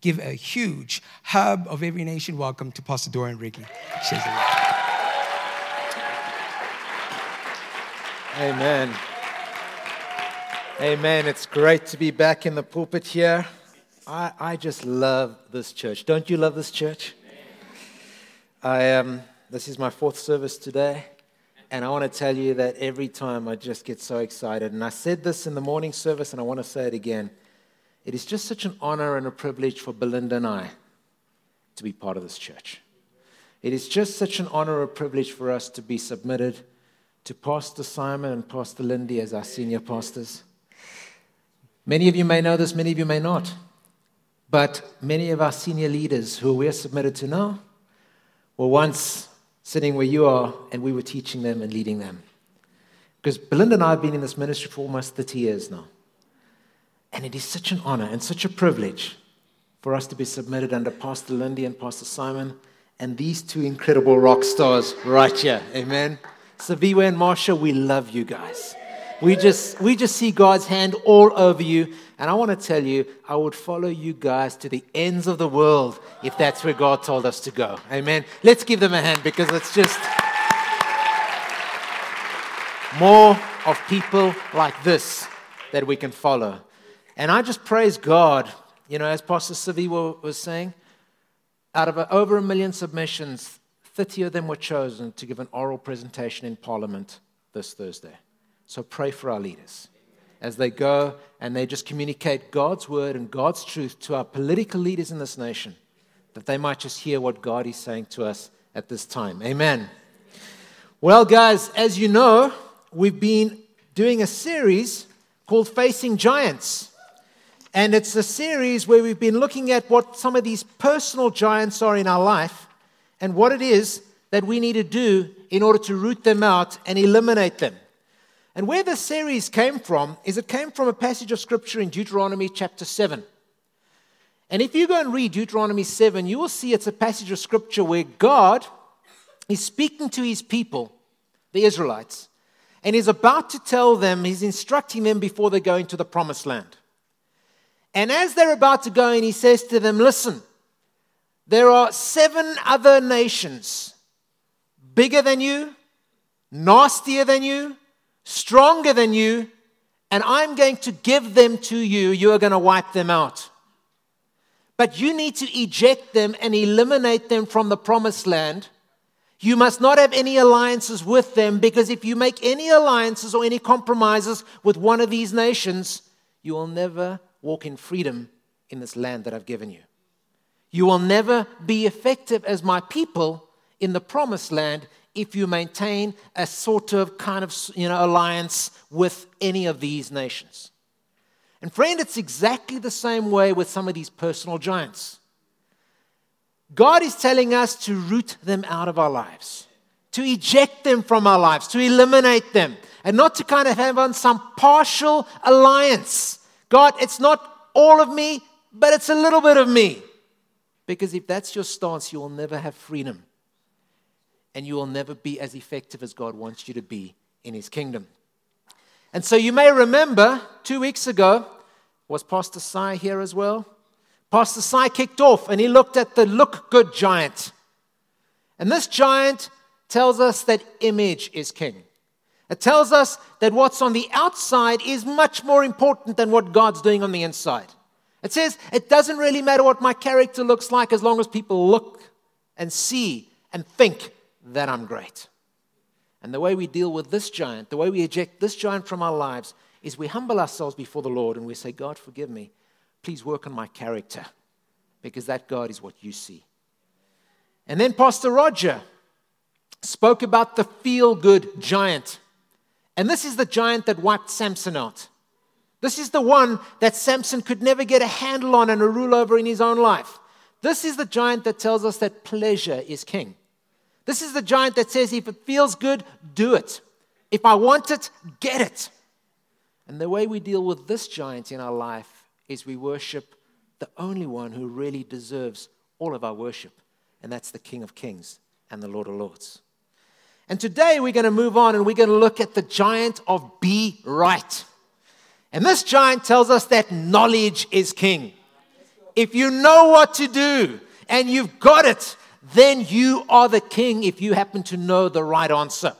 give a huge hub of every nation welcome to Pastor Dora and Ricky. Amen. Amen. It's great to be back in the pulpit here. I, I just love this church. Don't you love this church? I um, this is my fourth service today, and I want to tell you that every time I just get so excited. And I said this in the morning service, and I want to say it again. It is just such an honor and a privilege for Belinda and I to be part of this church. It is just such an honor and a privilege for us to be submitted to Pastor Simon and Pastor Lindy as our senior pastors. Many of you may know this, many of you may not. But many of our senior leaders who we are submitted to now were once sitting where you are, and we were teaching them and leading them. Because Belinda and I have been in this ministry for almost 30 years now. And it is such an honor and such a privilege for us to be submitted under Pastor Lindy and Pastor Simon and these two incredible rock stars right here. Amen. Saviwe and Marsha, we love you guys. We just, we just see God's hand all over you. And I want to tell you, I would follow you guys to the ends of the world if that's where God told us to go. Amen. Let's give them a hand because it's just more of people like this that we can follow. And I just praise God, you know, as Pastor Saviwe was saying, out of over a million submissions, 30 of them were chosen to give an oral presentation in Parliament this Thursday. So pray for our leaders as they go and they just communicate God's word and God's truth to our political leaders in this nation, that they might just hear what God is saying to us at this time. Amen. Well, guys, as you know, we've been doing a series called Facing Giants. And it's a series where we've been looking at what some of these personal giants are in our life and what it is that we need to do in order to root them out and eliminate them. And where this series came from is it came from a passage of scripture in Deuteronomy chapter 7. And if you go and read Deuteronomy 7, you will see it's a passage of scripture where God is speaking to his people, the Israelites, and he's about to tell them, he's instructing them before they go into the promised land. And as they're about to go in, he says to them, Listen, there are seven other nations bigger than you, nastier than you, stronger than you, and I'm going to give them to you. You are going to wipe them out. But you need to eject them and eliminate them from the promised land. You must not have any alliances with them because if you make any alliances or any compromises with one of these nations, you will never walk in freedom in this land that I've given you. You will never be effective as my people in the promised land if you maintain a sort of kind of you know, alliance with any of these nations. And friend, it's exactly the same way with some of these personal giants. God is telling us to root them out of our lives, to eject them from our lives, to eliminate them, and not to kind of have on some partial alliance. God, it's not all of me, but it's a little bit of me. Because if that's your stance, you will never have freedom and you will never be as effective as God wants you to be in His kingdom. And so you may remember two weeks ago, was Pastor Sai here as well? Pastor Sai kicked off and he looked at the look good giant. And this giant tells us that image is king. It tells us that what's on the outside is much more important than what God's doing on the inside. It says it doesn't really matter what my character looks like as long as people look and see and think that I'm great. And the way we deal with this giant, the way we eject this giant from our lives, is we humble ourselves before the Lord and we say, God, forgive me. Please work on my character because that God is what you see. And then Pastor Roger spoke about the feel good giant. And this is the giant that wiped Samson out. This is the one that Samson could never get a handle on and a rule over in his own life. This is the giant that tells us that pleasure is king. This is the giant that says, if it feels good, do it. If I want it, get it. And the way we deal with this giant in our life is we worship the only one who really deserves all of our worship, and that's the King of Kings and the Lord of Lords. And today we're going to move on and we're going to look at the giant of be right. And this giant tells us that knowledge is king. if you know what to do and you've got it, then you are the king if you happen to know the right answer.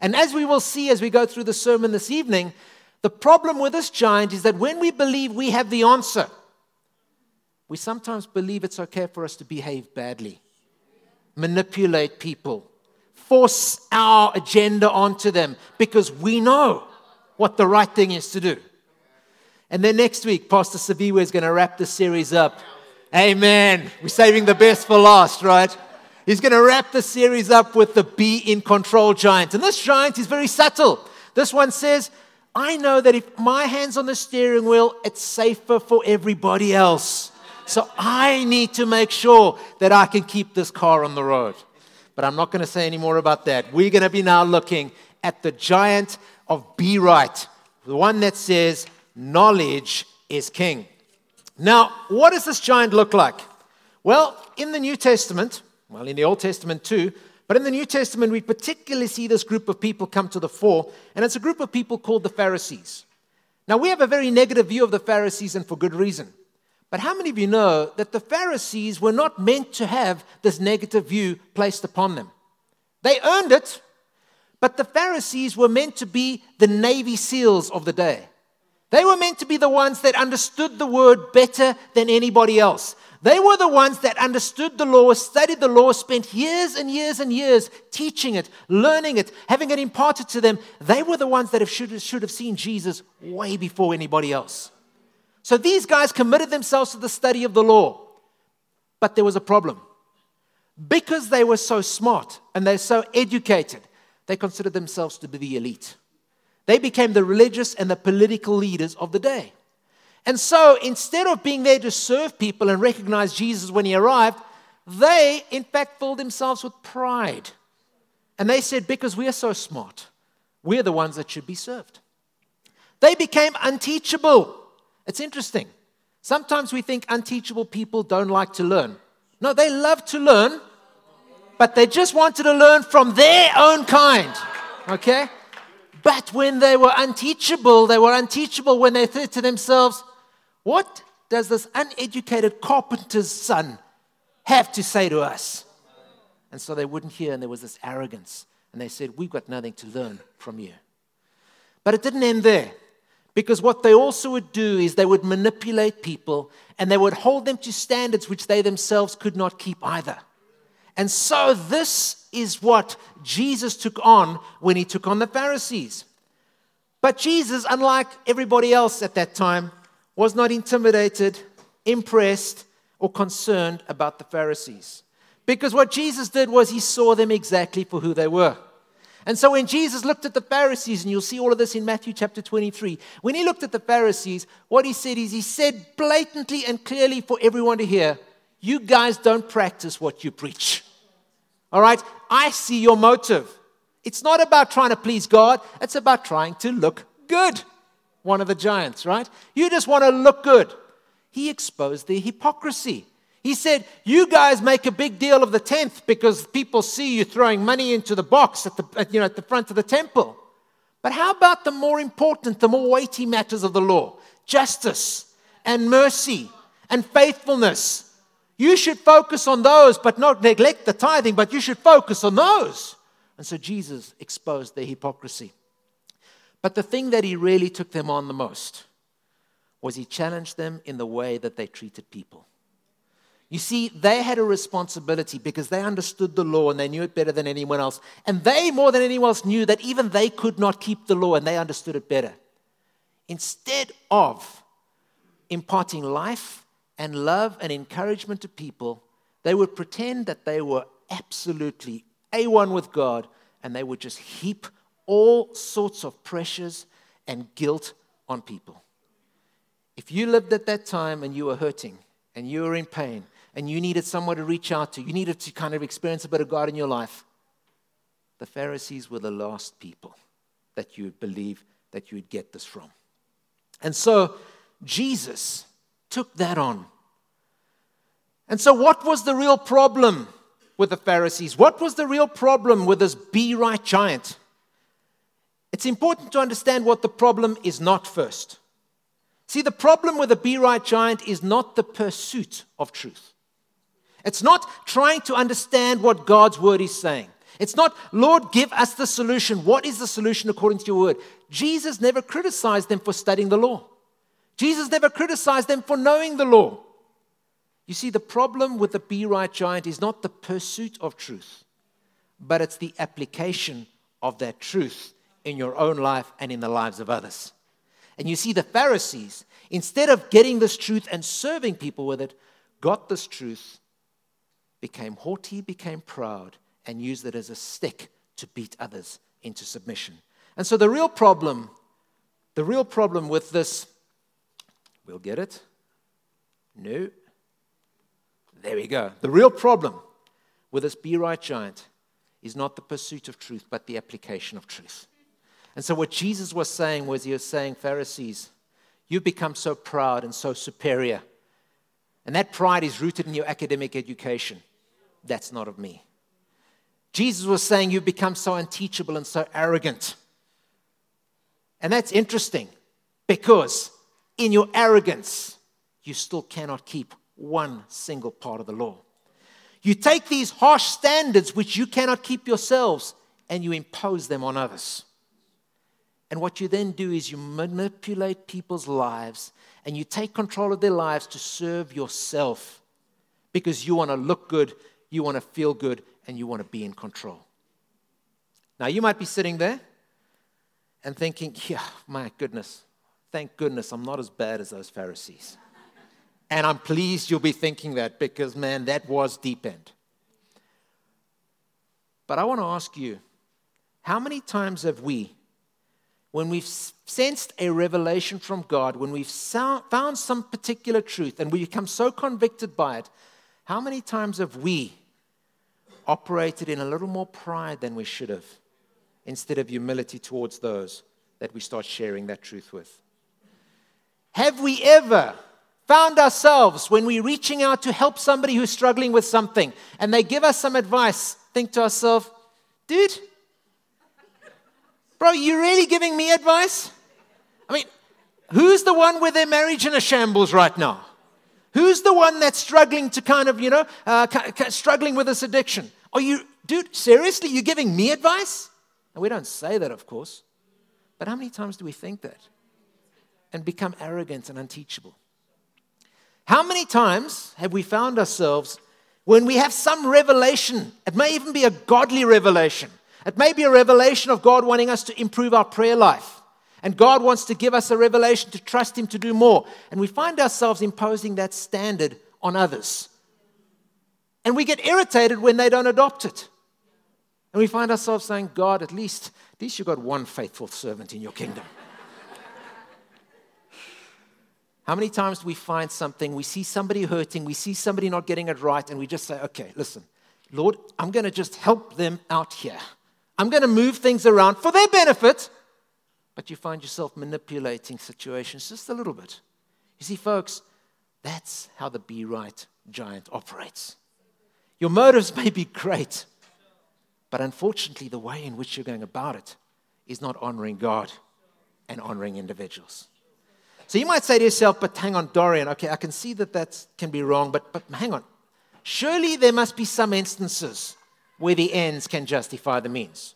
And as we will see as we go through the sermon this evening, the problem with this giant is that when we believe we have the answer, we sometimes believe it's okay for us to behave badly, manipulate people, force our agenda onto them because we know what the right thing is to do. And then next week, Pastor Saviwa is going to wrap the series up. Amen. We're saving the best for last, right? He's going to wrap the series up with the be in control giant. And this giant is very subtle. This one says, I know that if my hand's on the steering wheel, it's safer for everybody else. So I need to make sure that I can keep this car on the road. But I'm not going to say any more about that. We're going to be now looking at the giant of be right, the one that says, knowledge is king. Now, what does this giant look like? Well, in the New Testament, well, in the Old Testament too, but in the New Testament, we particularly see this group of people come to the fore, and it's a group of people called the Pharisees. Now, we have a very negative view of the Pharisees, and for good reason. But how many of you know that the Pharisees were not meant to have this negative view placed upon them? They earned it, but the Pharisees were meant to be the Navy SEALs of the day. They were meant to be the ones that understood the word better than anybody else. They were the ones that understood the law, studied the law, spent years and years and years teaching it, learning it, having it imparted to them. They were the ones that have should, should have seen Jesus way before anybody else. So these guys committed themselves to the study of the law. But there was a problem. Because they were so smart and they're so educated, they considered themselves to be the elite. They became the religious and the political leaders of the day. And so instead of being there to serve people and recognize Jesus when he arrived, they in fact filled themselves with pride. And they said, Because we are so smart, we're the ones that should be served. They became unteachable. It's interesting. Sometimes we think unteachable people don't like to learn. No, they love to learn, but they just wanted to learn from their own kind. Okay? But when they were unteachable, they were unteachable when they said to themselves, What does this uneducated carpenter's son have to say to us? And so they wouldn't hear, and there was this arrogance. And they said, We've got nothing to learn from you. But it didn't end there. Because what they also would do is they would manipulate people and they would hold them to standards which they themselves could not keep either. And so, this is what Jesus took on when he took on the Pharisees. But Jesus, unlike everybody else at that time, was not intimidated, impressed, or concerned about the Pharisees. Because what Jesus did was he saw them exactly for who they were. And so when Jesus looked at the Pharisees, and you'll see all of this in Matthew chapter 23, when he looked at the Pharisees, what he said is he said blatantly and clearly for everyone to hear, You guys don't practice what you preach. All right? I see your motive. It's not about trying to please God, it's about trying to look good. One of the giants, right? You just want to look good. He exposed the hypocrisy. He said, You guys make a big deal of the tenth because people see you throwing money into the box at the, at, you know, at the front of the temple. But how about the more important, the more weighty matters of the law? Justice and mercy and faithfulness. You should focus on those, but not neglect the tithing, but you should focus on those. And so Jesus exposed their hypocrisy. But the thing that he really took them on the most was he challenged them in the way that they treated people. You see, they had a responsibility because they understood the law and they knew it better than anyone else. And they, more than anyone else, knew that even they could not keep the law and they understood it better. Instead of imparting life and love and encouragement to people, they would pretend that they were absolutely A1 with God and they would just heap all sorts of pressures and guilt on people. If you lived at that time and you were hurting and you were in pain and you needed someone to reach out to, you needed to kind of experience a bit of God in your life, the Pharisees were the last people that you would believe that you would get this from. And so Jesus took that on. And so, what was the real problem with the Pharisees? What was the real problem with this be right giant? It's important to understand what the problem is not first. See, the problem with the be right giant is not the pursuit of truth. It's not trying to understand what God's word is saying. It's not, Lord, give us the solution. What is the solution according to your word? Jesus never criticized them for studying the law. Jesus never criticized them for knowing the law. You see, the problem with the be right giant is not the pursuit of truth, but it's the application of that truth in your own life and in the lives of others. And you see, the Pharisees, instead of getting this truth and serving people with it, got this truth, became haughty, became proud, and used it as a stick to beat others into submission. And so the real problem, the real problem with this, we'll get it. No. There we go. The real problem with this be right giant is not the pursuit of truth, but the application of truth. And so, what Jesus was saying was, He was saying, Pharisees, you've become so proud and so superior. And that pride is rooted in your academic education. That's not of me. Jesus was saying, You've become so unteachable and so arrogant. And that's interesting because in your arrogance, you still cannot keep one single part of the law. You take these harsh standards which you cannot keep yourselves and you impose them on others. And what you then do is you manipulate people's lives and you take control of their lives to serve yourself because you want to look good, you want to feel good, and you want to be in control. Now, you might be sitting there and thinking, yeah, my goodness, thank goodness I'm not as bad as those Pharisees. And I'm pleased you'll be thinking that because, man, that was deep end. But I want to ask you how many times have we, when we've sensed a revelation from God, when we've found some particular truth and we become so convicted by it, how many times have we operated in a little more pride than we should have instead of humility towards those that we start sharing that truth with? Have we ever found ourselves when we're reaching out to help somebody who's struggling with something and they give us some advice, think to ourselves, dude, bro, you really giving me advice? I mean, who's the one with their marriage in a shambles right now? Who's the one that's struggling to kind of, you know, uh, struggling with this addiction? Are you, dude, seriously, you're giving me advice? And we don't say that, of course. But how many times do we think that? And become arrogant and unteachable. How many times have we found ourselves when we have some revelation? It may even be a godly revelation. It may be a revelation of God wanting us to improve our prayer life. And God wants to give us a revelation to trust Him to do more. And we find ourselves imposing that standard on others. And we get irritated when they don't adopt it. And we find ourselves saying, God, at least, at least you've got one faithful servant in your kingdom. How many times do we find something, we see somebody hurting, we see somebody not getting it right, and we just say, okay, listen, Lord, I'm going to just help them out here. I'm going to move things around for their benefit, but you find yourself manipulating situations just a little bit. You see, folks, that's how the be right giant operates. Your motives may be great, but unfortunately, the way in which you're going about it is not honoring God and honoring individuals. So you might say to yourself, but hang on, Dorian, okay, I can see that that can be wrong, but, but hang on. Surely there must be some instances where the ends can justify the means.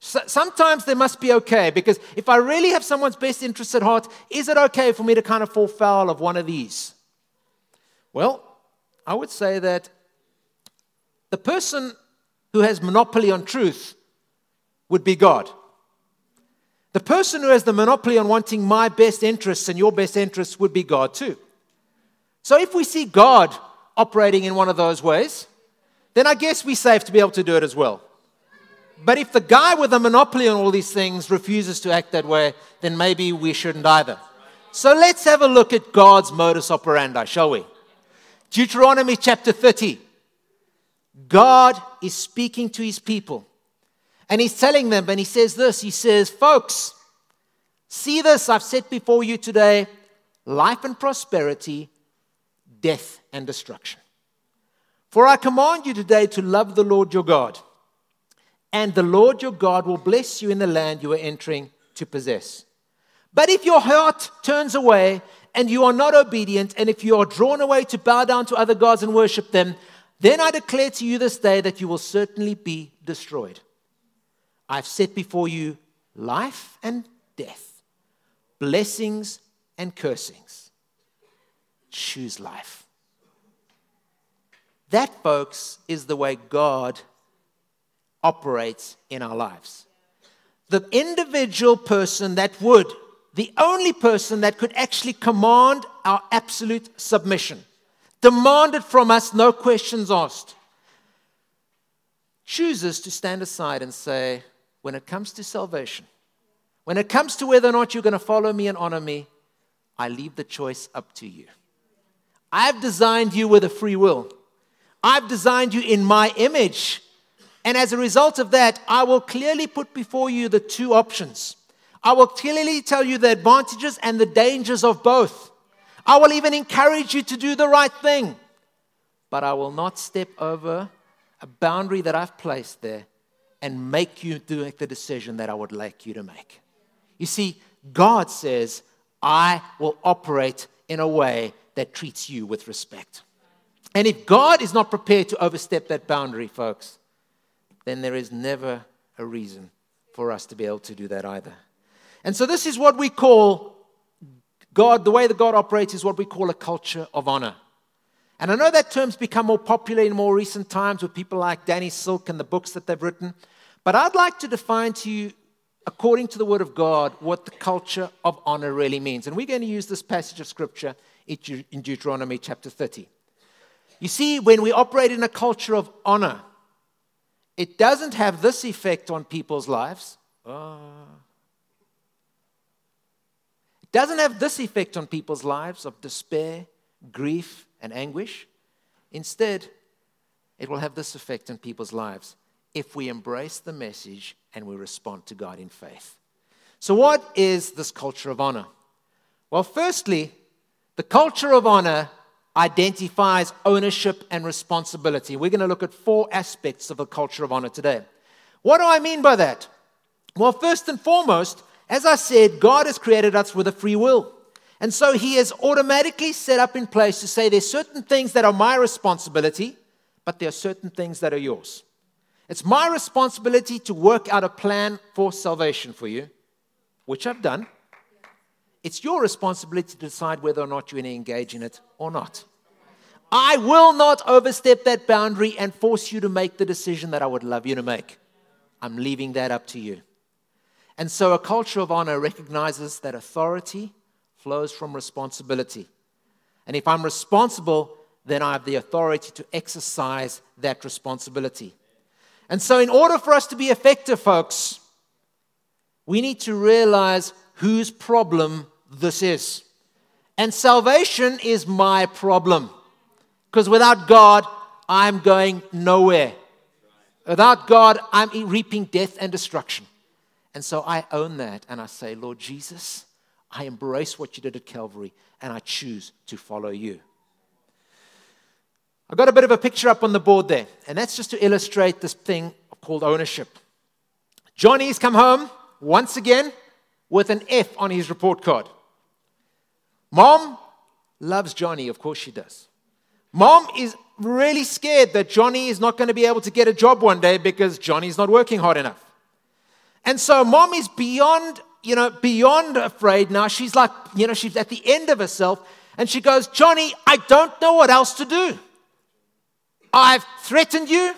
So, sometimes they must be okay because if I really have someone's best interest at heart, is it okay for me to kind of fall foul of one of these? Well, I would say that the person who has monopoly on truth would be God. The person who has the monopoly on wanting my best interests and your best interests would be God too. So if we see God operating in one of those ways, then I guess we're safe to be able to do it as well. But if the guy with the monopoly on all these things refuses to act that way, then maybe we shouldn't either. So let's have a look at God's modus operandi, shall we? Deuteronomy chapter 30. God is speaking to his people. And he's telling them, and he says this He says, Folks, see this I've set before you today life and prosperity, death and destruction. For I command you today to love the Lord your God and the Lord your God will bless you in the land you are entering to possess. But if your heart turns away and you are not obedient, and if you are drawn away to bow down to other gods and worship them, then I declare to you this day that you will certainly be destroyed. I've set before you life and death, blessings and cursings. Choose life. That, folks, is the way God operates in our lives. The individual person that would, the only person that could actually command our absolute submission, demand it from us, no questions asked, chooses to stand aside and say, when it comes to salvation, when it comes to whether or not you're going to follow me and honor me, I leave the choice up to you. I've designed you with a free will. I've designed you in my image. And as a result of that, I will clearly put before you the two options. I will clearly tell you the advantages and the dangers of both. I will even encourage you to do the right thing. But I will not step over a boundary that I've placed there and make you do the decision that I would like you to make. You see, God says, I will operate in a way that treats you with respect. And if God is not prepared to overstep that boundary, folks, then there is never a reason for us to be able to do that either. And so, this is what we call God, the way that God operates is what we call a culture of honor. And I know that term's become more popular in more recent times with people like Danny Silk and the books that they've written. But I'd like to define to you, according to the Word of God, what the culture of honor really means. And we're going to use this passage of Scripture in Deuteronomy chapter 30. You see, when we operate in a culture of honor, it doesn't have this effect on people's lives. Uh, it doesn't have this effect on people's lives of despair, grief, and anguish. Instead, it will have this effect on people's lives if we embrace the message and we respond to God in faith. So, what is this culture of honor? Well, firstly, the culture of honor identifies ownership and responsibility. We're going to look at four aspects of a culture of honor today. What do I mean by that? Well, first and foremost, as I said, God has created us with a free will. And so he has automatically set up in place to say there's certain things that are my responsibility, but there are certain things that are yours. It's my responsibility to work out a plan for salvation for you, which I've done. It's your responsibility to decide whether or not you're going to engage in it or not. I will not overstep that boundary and force you to make the decision that I would love you to make. I'm leaving that up to you. And so, a culture of honor recognizes that authority flows from responsibility. And if I'm responsible, then I have the authority to exercise that responsibility. And so, in order for us to be effective, folks, we need to realize whose problem this is. And salvation is my problem. Because without God, I'm going nowhere. Without God, I'm reaping death and destruction. And so I own that and I say, Lord Jesus, I embrace what you did at Calvary and I choose to follow you. I've got a bit of a picture up on the board there, and that's just to illustrate this thing called ownership. Johnny's come home once again with an F on his report card. Mom loves Johnny, of course she does. Mom is really scared that Johnny is not going to be able to get a job one day because Johnny's not working hard enough. And so mom is beyond, you know, beyond afraid now. She's like, you know, she's at the end of herself and she goes, Johnny, I don't know what else to do. I've threatened you.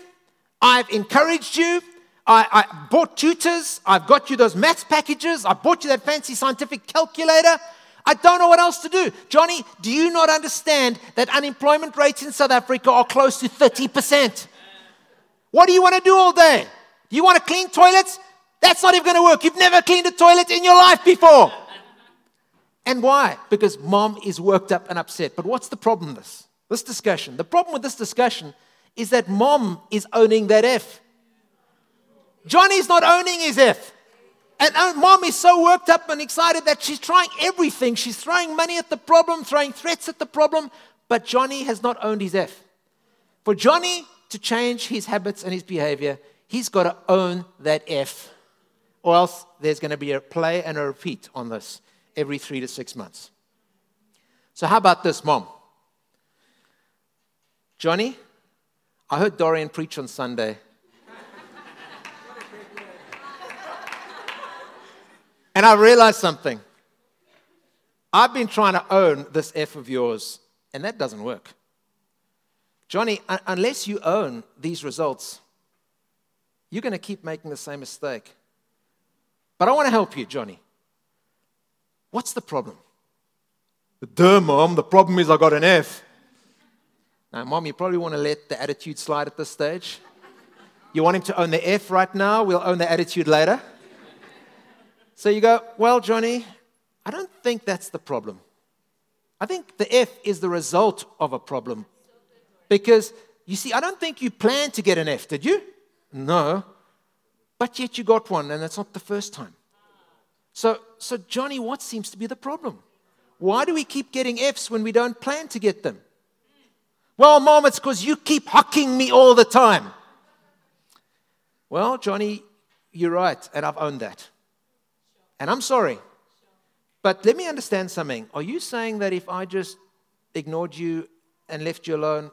I've encouraged you. I, I, bought tutors. I've got you those maths packages. I bought you that fancy scientific calculator. I don't know what else to do. Johnny, do you not understand that unemployment rates in South Africa are close to 30%? What do you want to do all day? Do you want to clean toilets? That's not even going to work. You've never cleaned a toilet in your life before. And why? Because mom is worked up and upset. But what's the problem with this? This discussion. The problem with this discussion is that mom is owning that F. Johnny's not owning his F. And mom is so worked up and excited that she's trying everything. She's throwing money at the problem, throwing threats at the problem, but Johnny has not owned his F. For Johnny to change his habits and his behavior, he's got to own that F, or else there's going to be a play and a repeat on this every three to six months. So, how about this, mom? Johnny, I heard Dorian preach on Sunday. And I realized something. I've been trying to own this F of yours, and that doesn't work. Johnny, unless you own these results, you're going to keep making the same mistake. But I want to help you, Johnny. What's the problem? Duh, mom, the problem is I got an F. Now, mom, you probably want to let the attitude slide at this stage. You want him to own the F right now, we'll own the attitude later. So you go, well, Johnny, I don't think that's the problem. I think the F is the result of a problem. Because you see, I don't think you planned to get an F, did you? No. But yet you got one, and it's not the first time. So, so, Johnny, what seems to be the problem? Why do we keep getting Fs when we don't plan to get them? Well, mom, it's because you keep hucking me all the time. Well, Johnny, you're right, and I've owned that. And I'm sorry. But let me understand something. Are you saying that if I just ignored you and left you alone,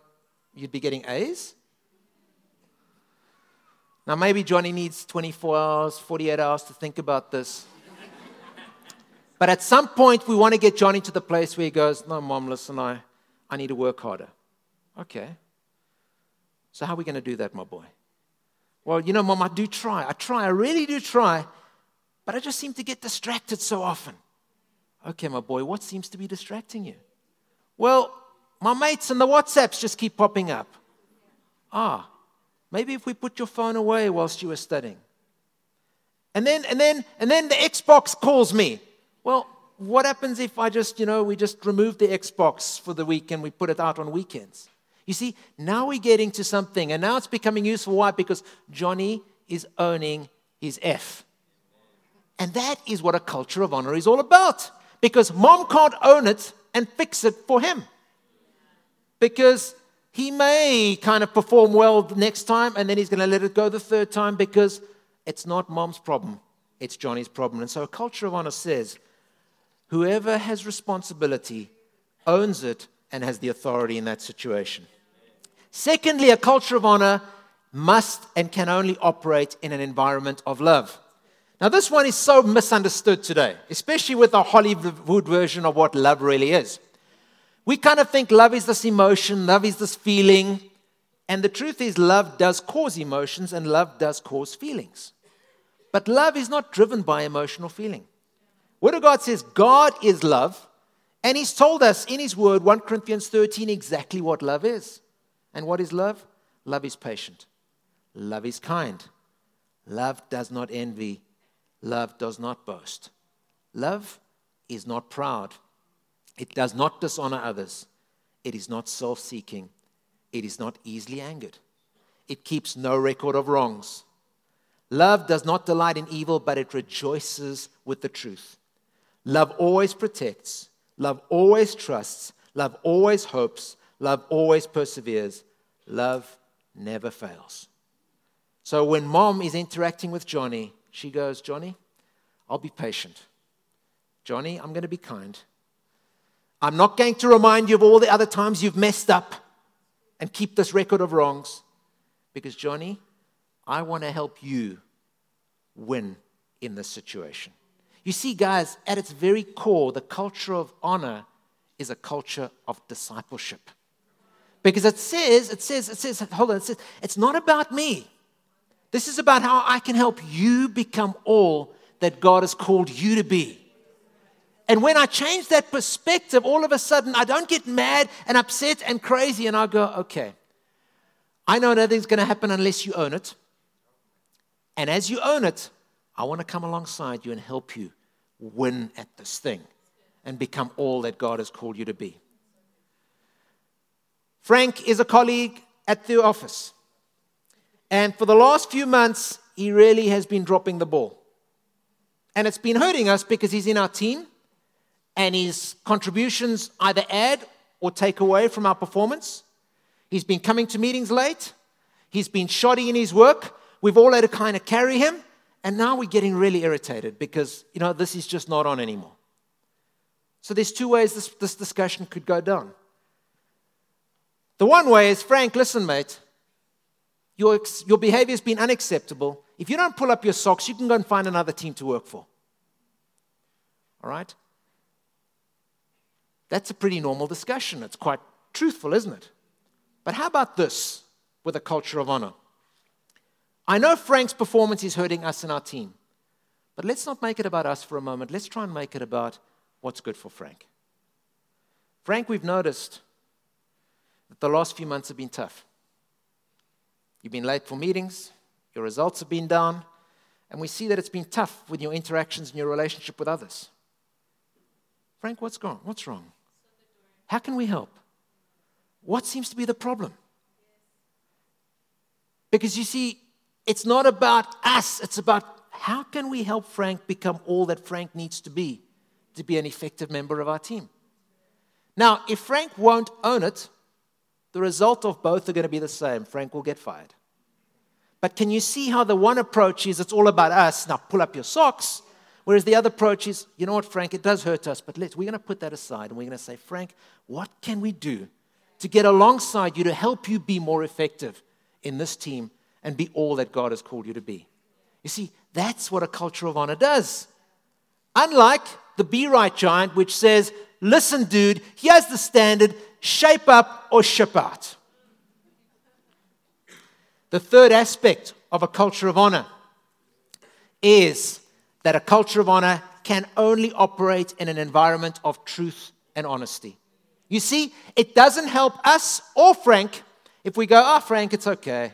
you'd be getting A's? Now, maybe Johnny needs 24 hours, 48 hours to think about this. but at some point, we want to get Johnny to the place where he goes, No, mom, listen, I, I need to work harder. Okay. So, how are we going to do that, my boy? Well, you know, mom, I do try. I try. I really do try. But I just seem to get distracted so often. Okay, my boy, what seems to be distracting you? Well, my mates and the WhatsApps just keep popping up. Ah, maybe if we put your phone away whilst you were studying. And then, and then, and then the Xbox calls me. Well, what happens if I just, you know, we just remove the Xbox for the week and we put it out on weekends? You see, now we're getting to something, and now it's becoming useful. Why? Because Johnny is owning his F. And that is what a culture of honor is all about because mom can't own it and fix it for him. Because he may kind of perform well next time and then he's going to let it go the third time because it's not mom's problem, it's Johnny's problem. And so a culture of honor says whoever has responsibility owns it and has the authority in that situation. Secondly, a culture of honor must and can only operate in an environment of love. Now, this one is so misunderstood today, especially with the Hollywood version of what love really is. We kind of think love is this emotion, love is this feeling. And the truth is, love does cause emotions and love does cause feelings. But love is not driven by emotional feeling. Word of God says God is love, and He's told us in His Word, 1 Corinthians 13, exactly what love is. And what is love? Love is patient, love is kind, love does not envy, Love does not boast. Love is not proud. It does not dishonor others. It is not self seeking. It is not easily angered. It keeps no record of wrongs. Love does not delight in evil, but it rejoices with the truth. Love always protects. Love always trusts. Love always hopes. Love always perseveres. Love never fails. So when mom is interacting with Johnny, she goes, Johnny, I'll be patient. Johnny, I'm going to be kind. I'm not going to remind you of all the other times you've messed up and keep this record of wrongs. Because, Johnny, I want to help you win in this situation. You see, guys, at its very core, the culture of honor is a culture of discipleship. Because it says, it says, it says, hold on, it says, it's not about me. This is about how I can help you become all that God has called you to be. And when I change that perspective, all of a sudden I don't get mad and upset and crazy, and I go, okay, I know nothing's going to happen unless you own it. And as you own it, I want to come alongside you and help you win at this thing and become all that God has called you to be. Frank is a colleague at the office. And for the last few months, he really has been dropping the ball. And it's been hurting us because he's in our team and his contributions either add or take away from our performance. He's been coming to meetings late. He's been shoddy in his work. We've all had to kind of carry him. And now we're getting really irritated because, you know, this is just not on anymore. So there's two ways this, this discussion could go down. The one way is Frank, listen, mate, your, your behavior has been unacceptable. If you don't pull up your socks, you can go and find another team to work for. All right? That's a pretty normal discussion. It's quite truthful, isn't it? But how about this with a culture of honor? I know Frank's performance is hurting us and our team, but let's not make it about us for a moment. Let's try and make it about what's good for Frank. Frank, we've noticed that the last few months have been tough. You've been late for meetings, your results have been down, and we see that it's been tough with your interactions and your relationship with others. Frank, what's gone? What's wrong? How can we help? What seems to be the problem? Because you see, it's not about us, it's about how can we help Frank become all that Frank needs to be to be an effective member of our team. Now, if Frank won't own it, the result of both are going to be the same. Frank will get fired. But can you see how the one approach is it's all about us? Now pull up your socks. Whereas the other approach is, you know what, Frank, it does hurt us, but let's, we're going to put that aside and we're going to say, Frank, what can we do to get alongside you to help you be more effective in this team and be all that God has called you to be? You see, that's what a culture of honor does. Unlike the Be Right giant, which says, listen, dude, here's the standard, shape up or ship out. The third aspect of a culture of honor is that a culture of honor can only operate in an environment of truth and honesty. You see, it doesn't help us or Frank if we go, ah, oh, Frank, it's okay.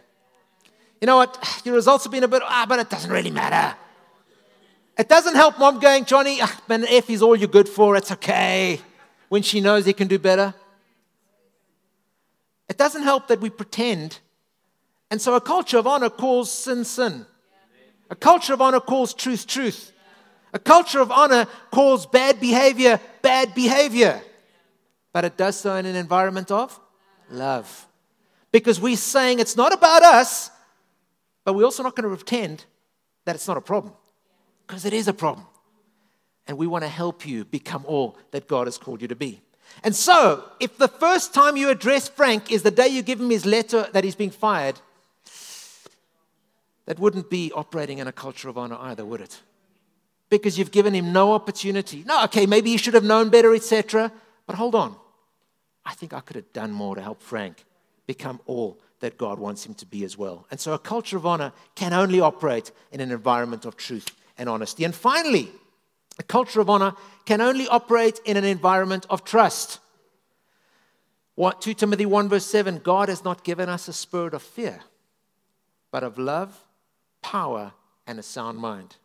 You know what? Your results have been a bit, ah, but it doesn't really matter. It doesn't help mom going, Johnny, ah, man, F is all you're good for. It's okay. When she knows he can do better. It doesn't help that we pretend. And so a culture of honor calls sin, sin. A culture of honor calls truth, truth. A culture of honor calls bad behavior, bad behavior. But it does so in an environment of love. Because we're saying it's not about us, but we're also not going to pretend that it's not a problem because it is a problem. And we want to help you become all that God has called you to be. And so, if the first time you address Frank is the day you give him his letter that he's being fired, that wouldn't be operating in a culture of honor either, would it? Because you've given him no opportunity. No, okay, maybe he should have known better, etc. But hold on. I think I could have done more to help Frank become all that God wants him to be as well. And so a culture of honor can only operate in an environment of truth and honesty. And finally, a culture of honor can only operate in an environment of trust. What 2 Timothy 1 verse 7 God has not given us a spirit of fear, but of love, power, and a sound mind.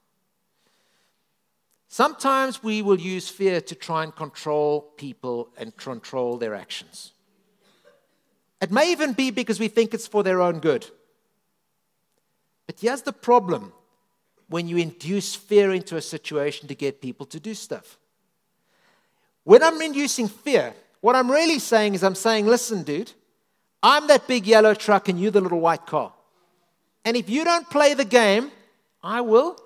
Sometimes we will use fear to try and control people and control their actions. It may even be because we think it's for their own good. But here's the problem when you induce fear into a situation to get people to do stuff. When I'm inducing fear, what I'm really saying is I'm saying, listen, dude, I'm that big yellow truck and you're the little white car. And if you don't play the game, I will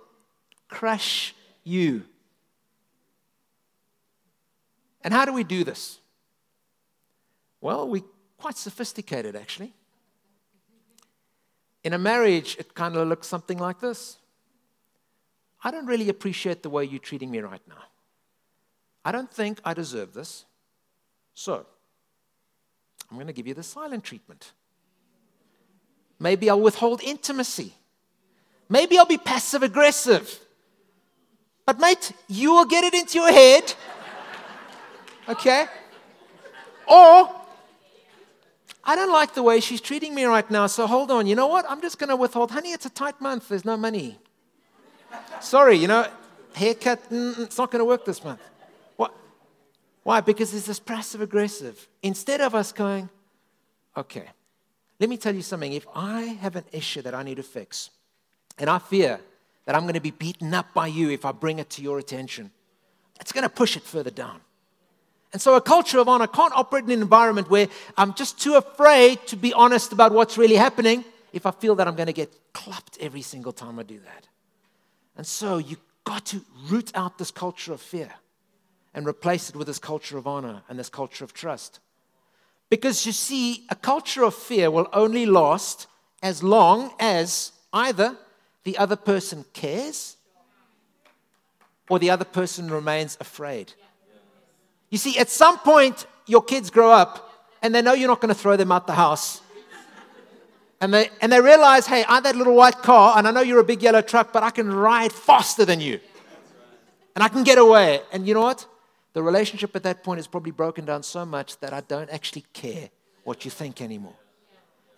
crush you. And how do we do this? Well, we're quite sophisticated, actually. In a marriage, it kind of looks something like this. I don't really appreciate the way you're treating me right now. I don't think I deserve this. So, I'm going to give you the silent treatment. Maybe I'll withhold intimacy. Maybe I'll be passive aggressive. But, mate, you will get it into your head. Okay? Or, I don't like the way she's treating me right now, so hold on. You know what? I'm just going to withhold. Honey, it's a tight month. There's no money. Sorry, you know, haircut, mm, it's not going to work this month. What? Why? Because there's this passive aggressive. Instead of us going, okay, let me tell you something. If I have an issue that I need to fix, and I fear that I'm going to be beaten up by you if I bring it to your attention, it's going to push it further down. And so, a culture of honor can't operate in an environment where I'm just too afraid to be honest about what's really happening if I feel that I'm going to get clapped every single time I do that. And so you've got to root out this culture of fear. and replace it with this culture of honor and this culture of trust. Because you see, a culture of fear will only last as long as either the other person cares or the other person remains afraid. You see, at some point, your kids grow up and they know you're not going to throw them out the house. And they, and they realize, hey, I'm that little white car, and I know you're a big yellow truck, but I can ride faster than you. And I can get away. And you know what? The relationship at that point is probably broken down so much that I don't actually care what you think anymore.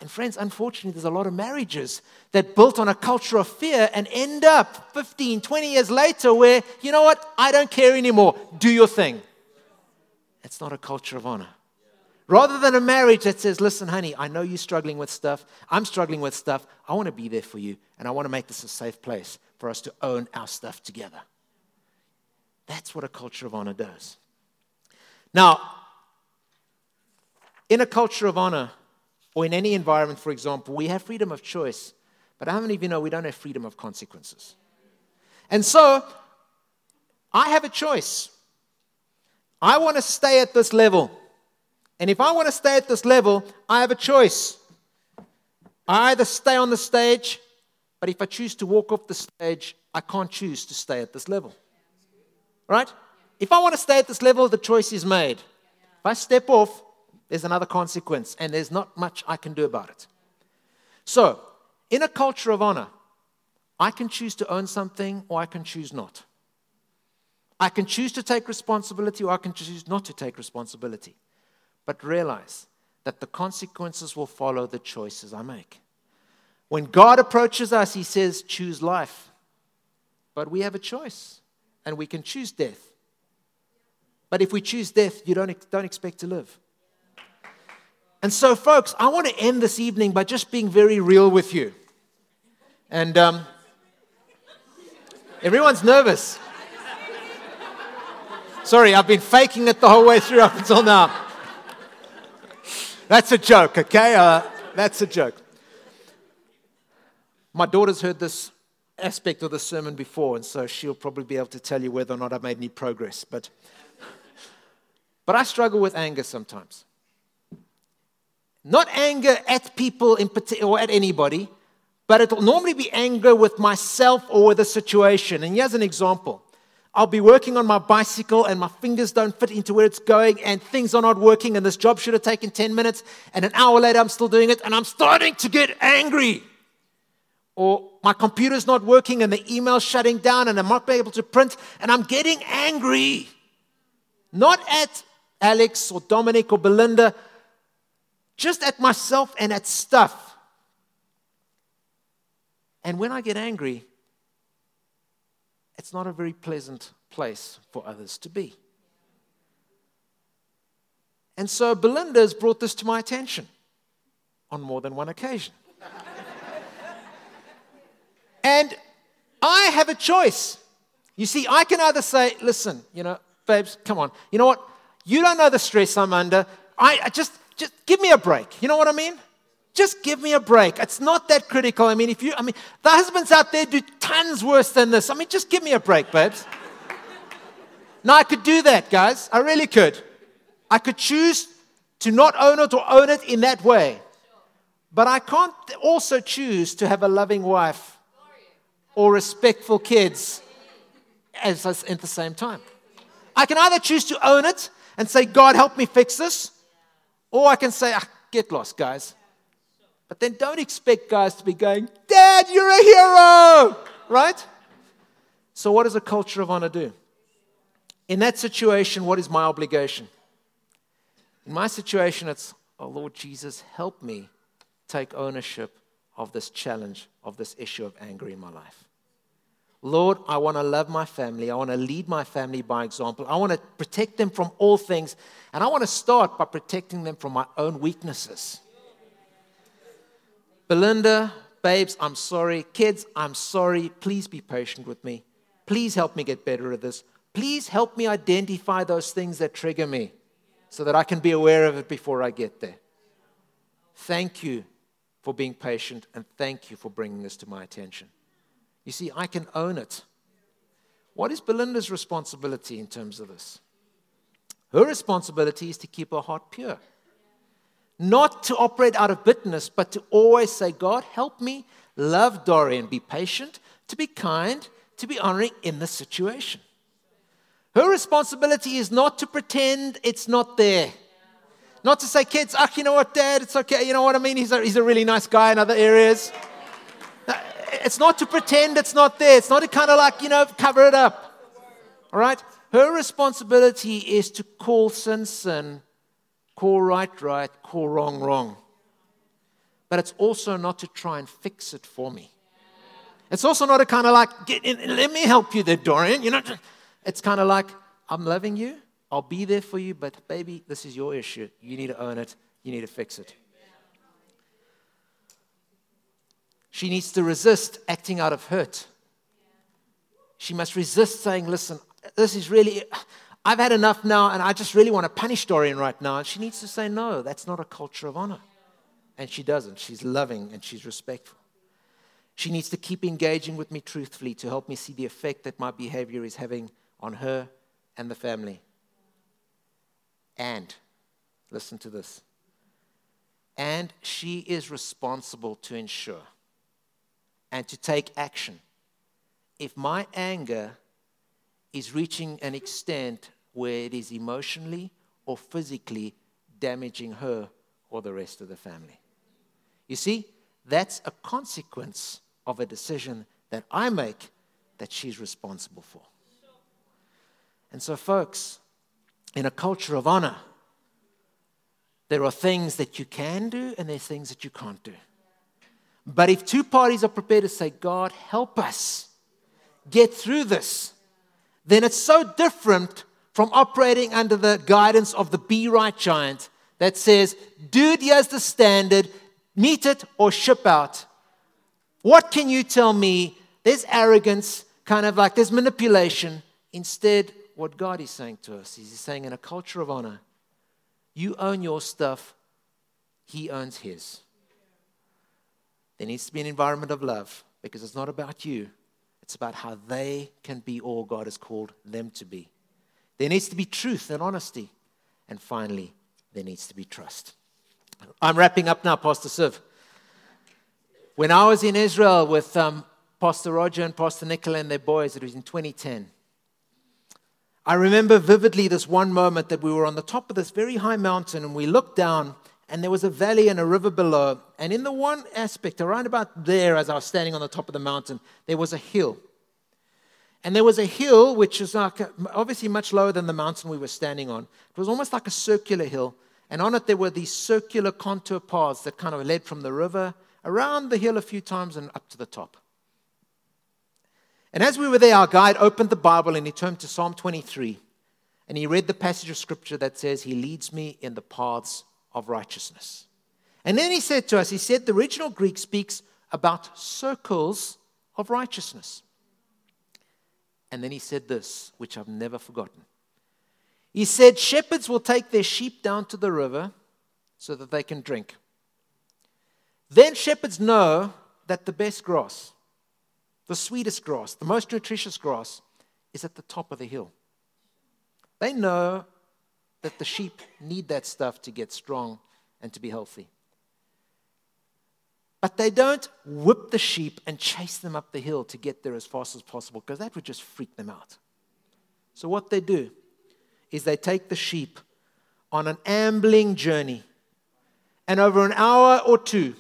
And friends, unfortunately, there's a lot of marriages that built on a culture of fear and end up 15, 20 years later where, you know what, I don't care anymore. Do your thing. It's not a culture of honor. Rather than a marriage that says, listen, honey, I know you're struggling with stuff. I'm struggling with stuff. I want to be there for you. And I want to make this a safe place for us to own our stuff together. That's what a culture of honor does. Now, in a culture of honor, or in any environment, for example, we have freedom of choice. But how many of you know we don't have freedom of consequences? And so, I have a choice. I want to stay at this level. And if I want to stay at this level, I have a choice. I either stay on the stage, but if I choose to walk off the stage, I can't choose to stay at this level. Right? If I want to stay at this level, the choice is made. If I step off, there's another consequence, and there's not much I can do about it. So, in a culture of honor, I can choose to own something or I can choose not. I can choose to take responsibility or I can choose not to take responsibility. But realize that the consequences will follow the choices I make. When God approaches us, He says, choose life. But we have a choice and we can choose death. But if we choose death, you don't, don't expect to live. And so, folks, I want to end this evening by just being very real with you. And um, everyone's nervous. Sorry, I've been faking it the whole way through up until now. That's a joke, okay? Uh, that's a joke. My daughter's heard this aspect of the sermon before, and so she'll probably be able to tell you whether or not I've made any progress. But, but I struggle with anger sometimes. Not anger at people in particular or at anybody, but it'll normally be anger with myself or with a situation. And here's an example. I'll be working on my bicycle and my fingers don't fit into where it's going and things are not working and this job should have taken 10 minutes and an hour later I'm still doing it and I'm starting to get angry. Or my computer's not working and the email's shutting down and I'm not able to print and I'm getting angry. Not at Alex or Dominic or Belinda, just at myself and at stuff. And when I get angry, it's not a very pleasant place for others to be. And so Belinda has brought this to my attention on more than one occasion. and I have a choice. You see, I can either say, listen, you know, babes, come on. You know what? You don't know the stress I'm under. I, I just, just give me a break. You know what I mean? Just give me a break. It's not that critical. I mean, if you, I mean, the husbands out there do tons worse than this. I mean, just give me a break, babes. now, I could do that, guys. I really could. I could choose to not own it or own it in that way. But I can't also choose to have a loving wife or respectful kids at the same time. I can either choose to own it and say, God, help me fix this, or I can say, ah, get lost, guys. But then don't expect guys to be going, Dad, you're a hero, right? So, what does a culture of honor do? In that situation, what is my obligation? In my situation, it's, oh Lord Jesus, help me take ownership of this challenge, of this issue of anger in my life. Lord, I want to love my family. I want to lead my family by example. I want to protect them from all things. And I want to start by protecting them from my own weaknesses. Belinda, babes, I'm sorry. Kids, I'm sorry. Please be patient with me. Please help me get better at this. Please help me identify those things that trigger me so that I can be aware of it before I get there. Thank you for being patient and thank you for bringing this to my attention. You see, I can own it. What is Belinda's responsibility in terms of this? Her responsibility is to keep her heart pure. Not to operate out of bitterness, but to always say, God, help me love Dorian, be patient, to be kind, to be honoring in the situation. Her responsibility is not to pretend it's not there. Not to say, kids, ah, you know what, dad, it's okay. You know what I mean? He's a, he's a really nice guy in other areas. It's not to pretend it's not there. It's not to kind of like, you know, cover it up. All right? Her responsibility is to call sin sin, call right right, call wrong wrong. But it's also not to try and fix it for me. It's also not a kind of like, get in, let me help you there, Dorian. You know, it's kind of like, I'm loving you. I'll be there for you, but baby, this is your issue. You need to own it. You need to fix it. She needs to resist acting out of hurt. She must resist saying, Listen, this is really, I've had enough now, and I just really want to punish Dorian right now. And she needs to say, No, that's not a culture of honor. And she doesn't. She's loving and she's respectful. She needs to keep engaging with me truthfully to help me see the effect that my behavior is having on her and the family. And, listen to this, and she is responsible to ensure and to take action. If my anger is reaching an extent where it is emotionally or physically damaging her or the rest of the family. You see, that's a consequence of a decision that I make that she's responsible for. And so, folks, in a culture of honor, there are things that you can do and there's things that you can't do. But if two parties are prepared to say, God, help us get through this, then it's so different from operating under the guidance of the be right giant that says, dude, here's the standard, meet it or ship out. What can you tell me? There's arrogance, kind of like there's manipulation. Instead, what God is saying to us is He's saying, in a culture of honor, you own your stuff, He owns His. There needs to be an environment of love because it's not about you, it's about how they can be all God has called them to be. There needs to be truth and honesty. And finally, there needs to be trust. I'm wrapping up now, Pastor Siv. When I was in Israel with um, Pastor Roger and Pastor Nicola and their boys, it was in 2010. I remember vividly this one moment that we were on the top of this very high mountain and we looked down and there was a valley and a river below. And in the one aspect, around about there, as I was standing on the top of the mountain, there was a hill. And there was a hill which was like obviously much lower than the mountain we were standing on. It was almost like a circular hill. And on it, there were these circular contour paths that kind of led from the river around the hill a few times and up to the top. And as we were there, our guide opened the Bible and he turned to Psalm 23 and he read the passage of scripture that says, He leads me in the paths of righteousness. And then he said to us, He said, the original Greek speaks about circles of righteousness. And then he said this, which I've never forgotten. He said, Shepherds will take their sheep down to the river so that they can drink. Then shepherds know that the best grass, the sweetest grass, the most nutritious grass, is at the top of the hill. They know that the sheep need that stuff to get strong and to be healthy. But they don't whip the sheep and chase them up the hill to get there as fast as possible because that would just freak them out. So, what they do is they take the sheep on an ambling journey. And over an hour or two,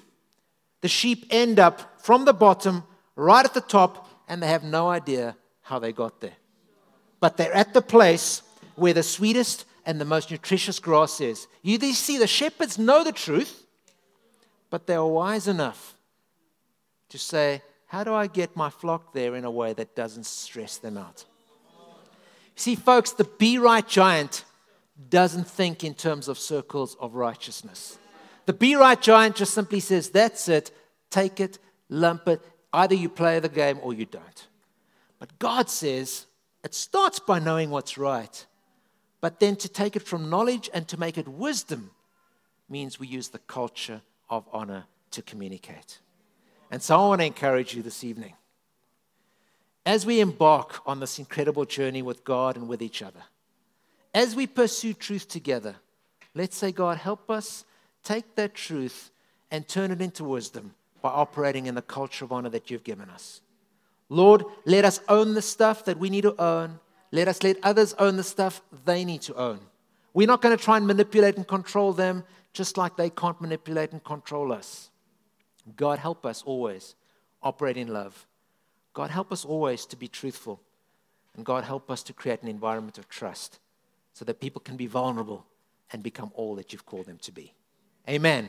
the sheep end up from the bottom right at the top, and they have no idea how they got there. But they're at the place where the sweetest and the most nutritious grass is. You see, the shepherds know the truth, but they are wise enough to say, How do I get my flock there in a way that doesn't stress them out? See, folks, the be right giant doesn't think in terms of circles of righteousness. The be right giant just simply says, that's it, take it, lump it. Either you play the game or you don't. But God says, it starts by knowing what's right. But then to take it from knowledge and to make it wisdom means we use the culture of honor to communicate. And so I want to encourage you this evening. As we embark on this incredible journey with God and with each other, as we pursue truth together, let's say, God, help us take that truth and turn it into wisdom by operating in the culture of honor that you've given us. Lord, let us own the stuff that we need to own. Let us let others own the stuff they need to own. We're not going to try and manipulate and control them just like they can't manipulate and control us. God, help us always operate in love. God, help us always to be truthful. And God, help us to create an environment of trust so that people can be vulnerable and become all that you've called them to be. Amen.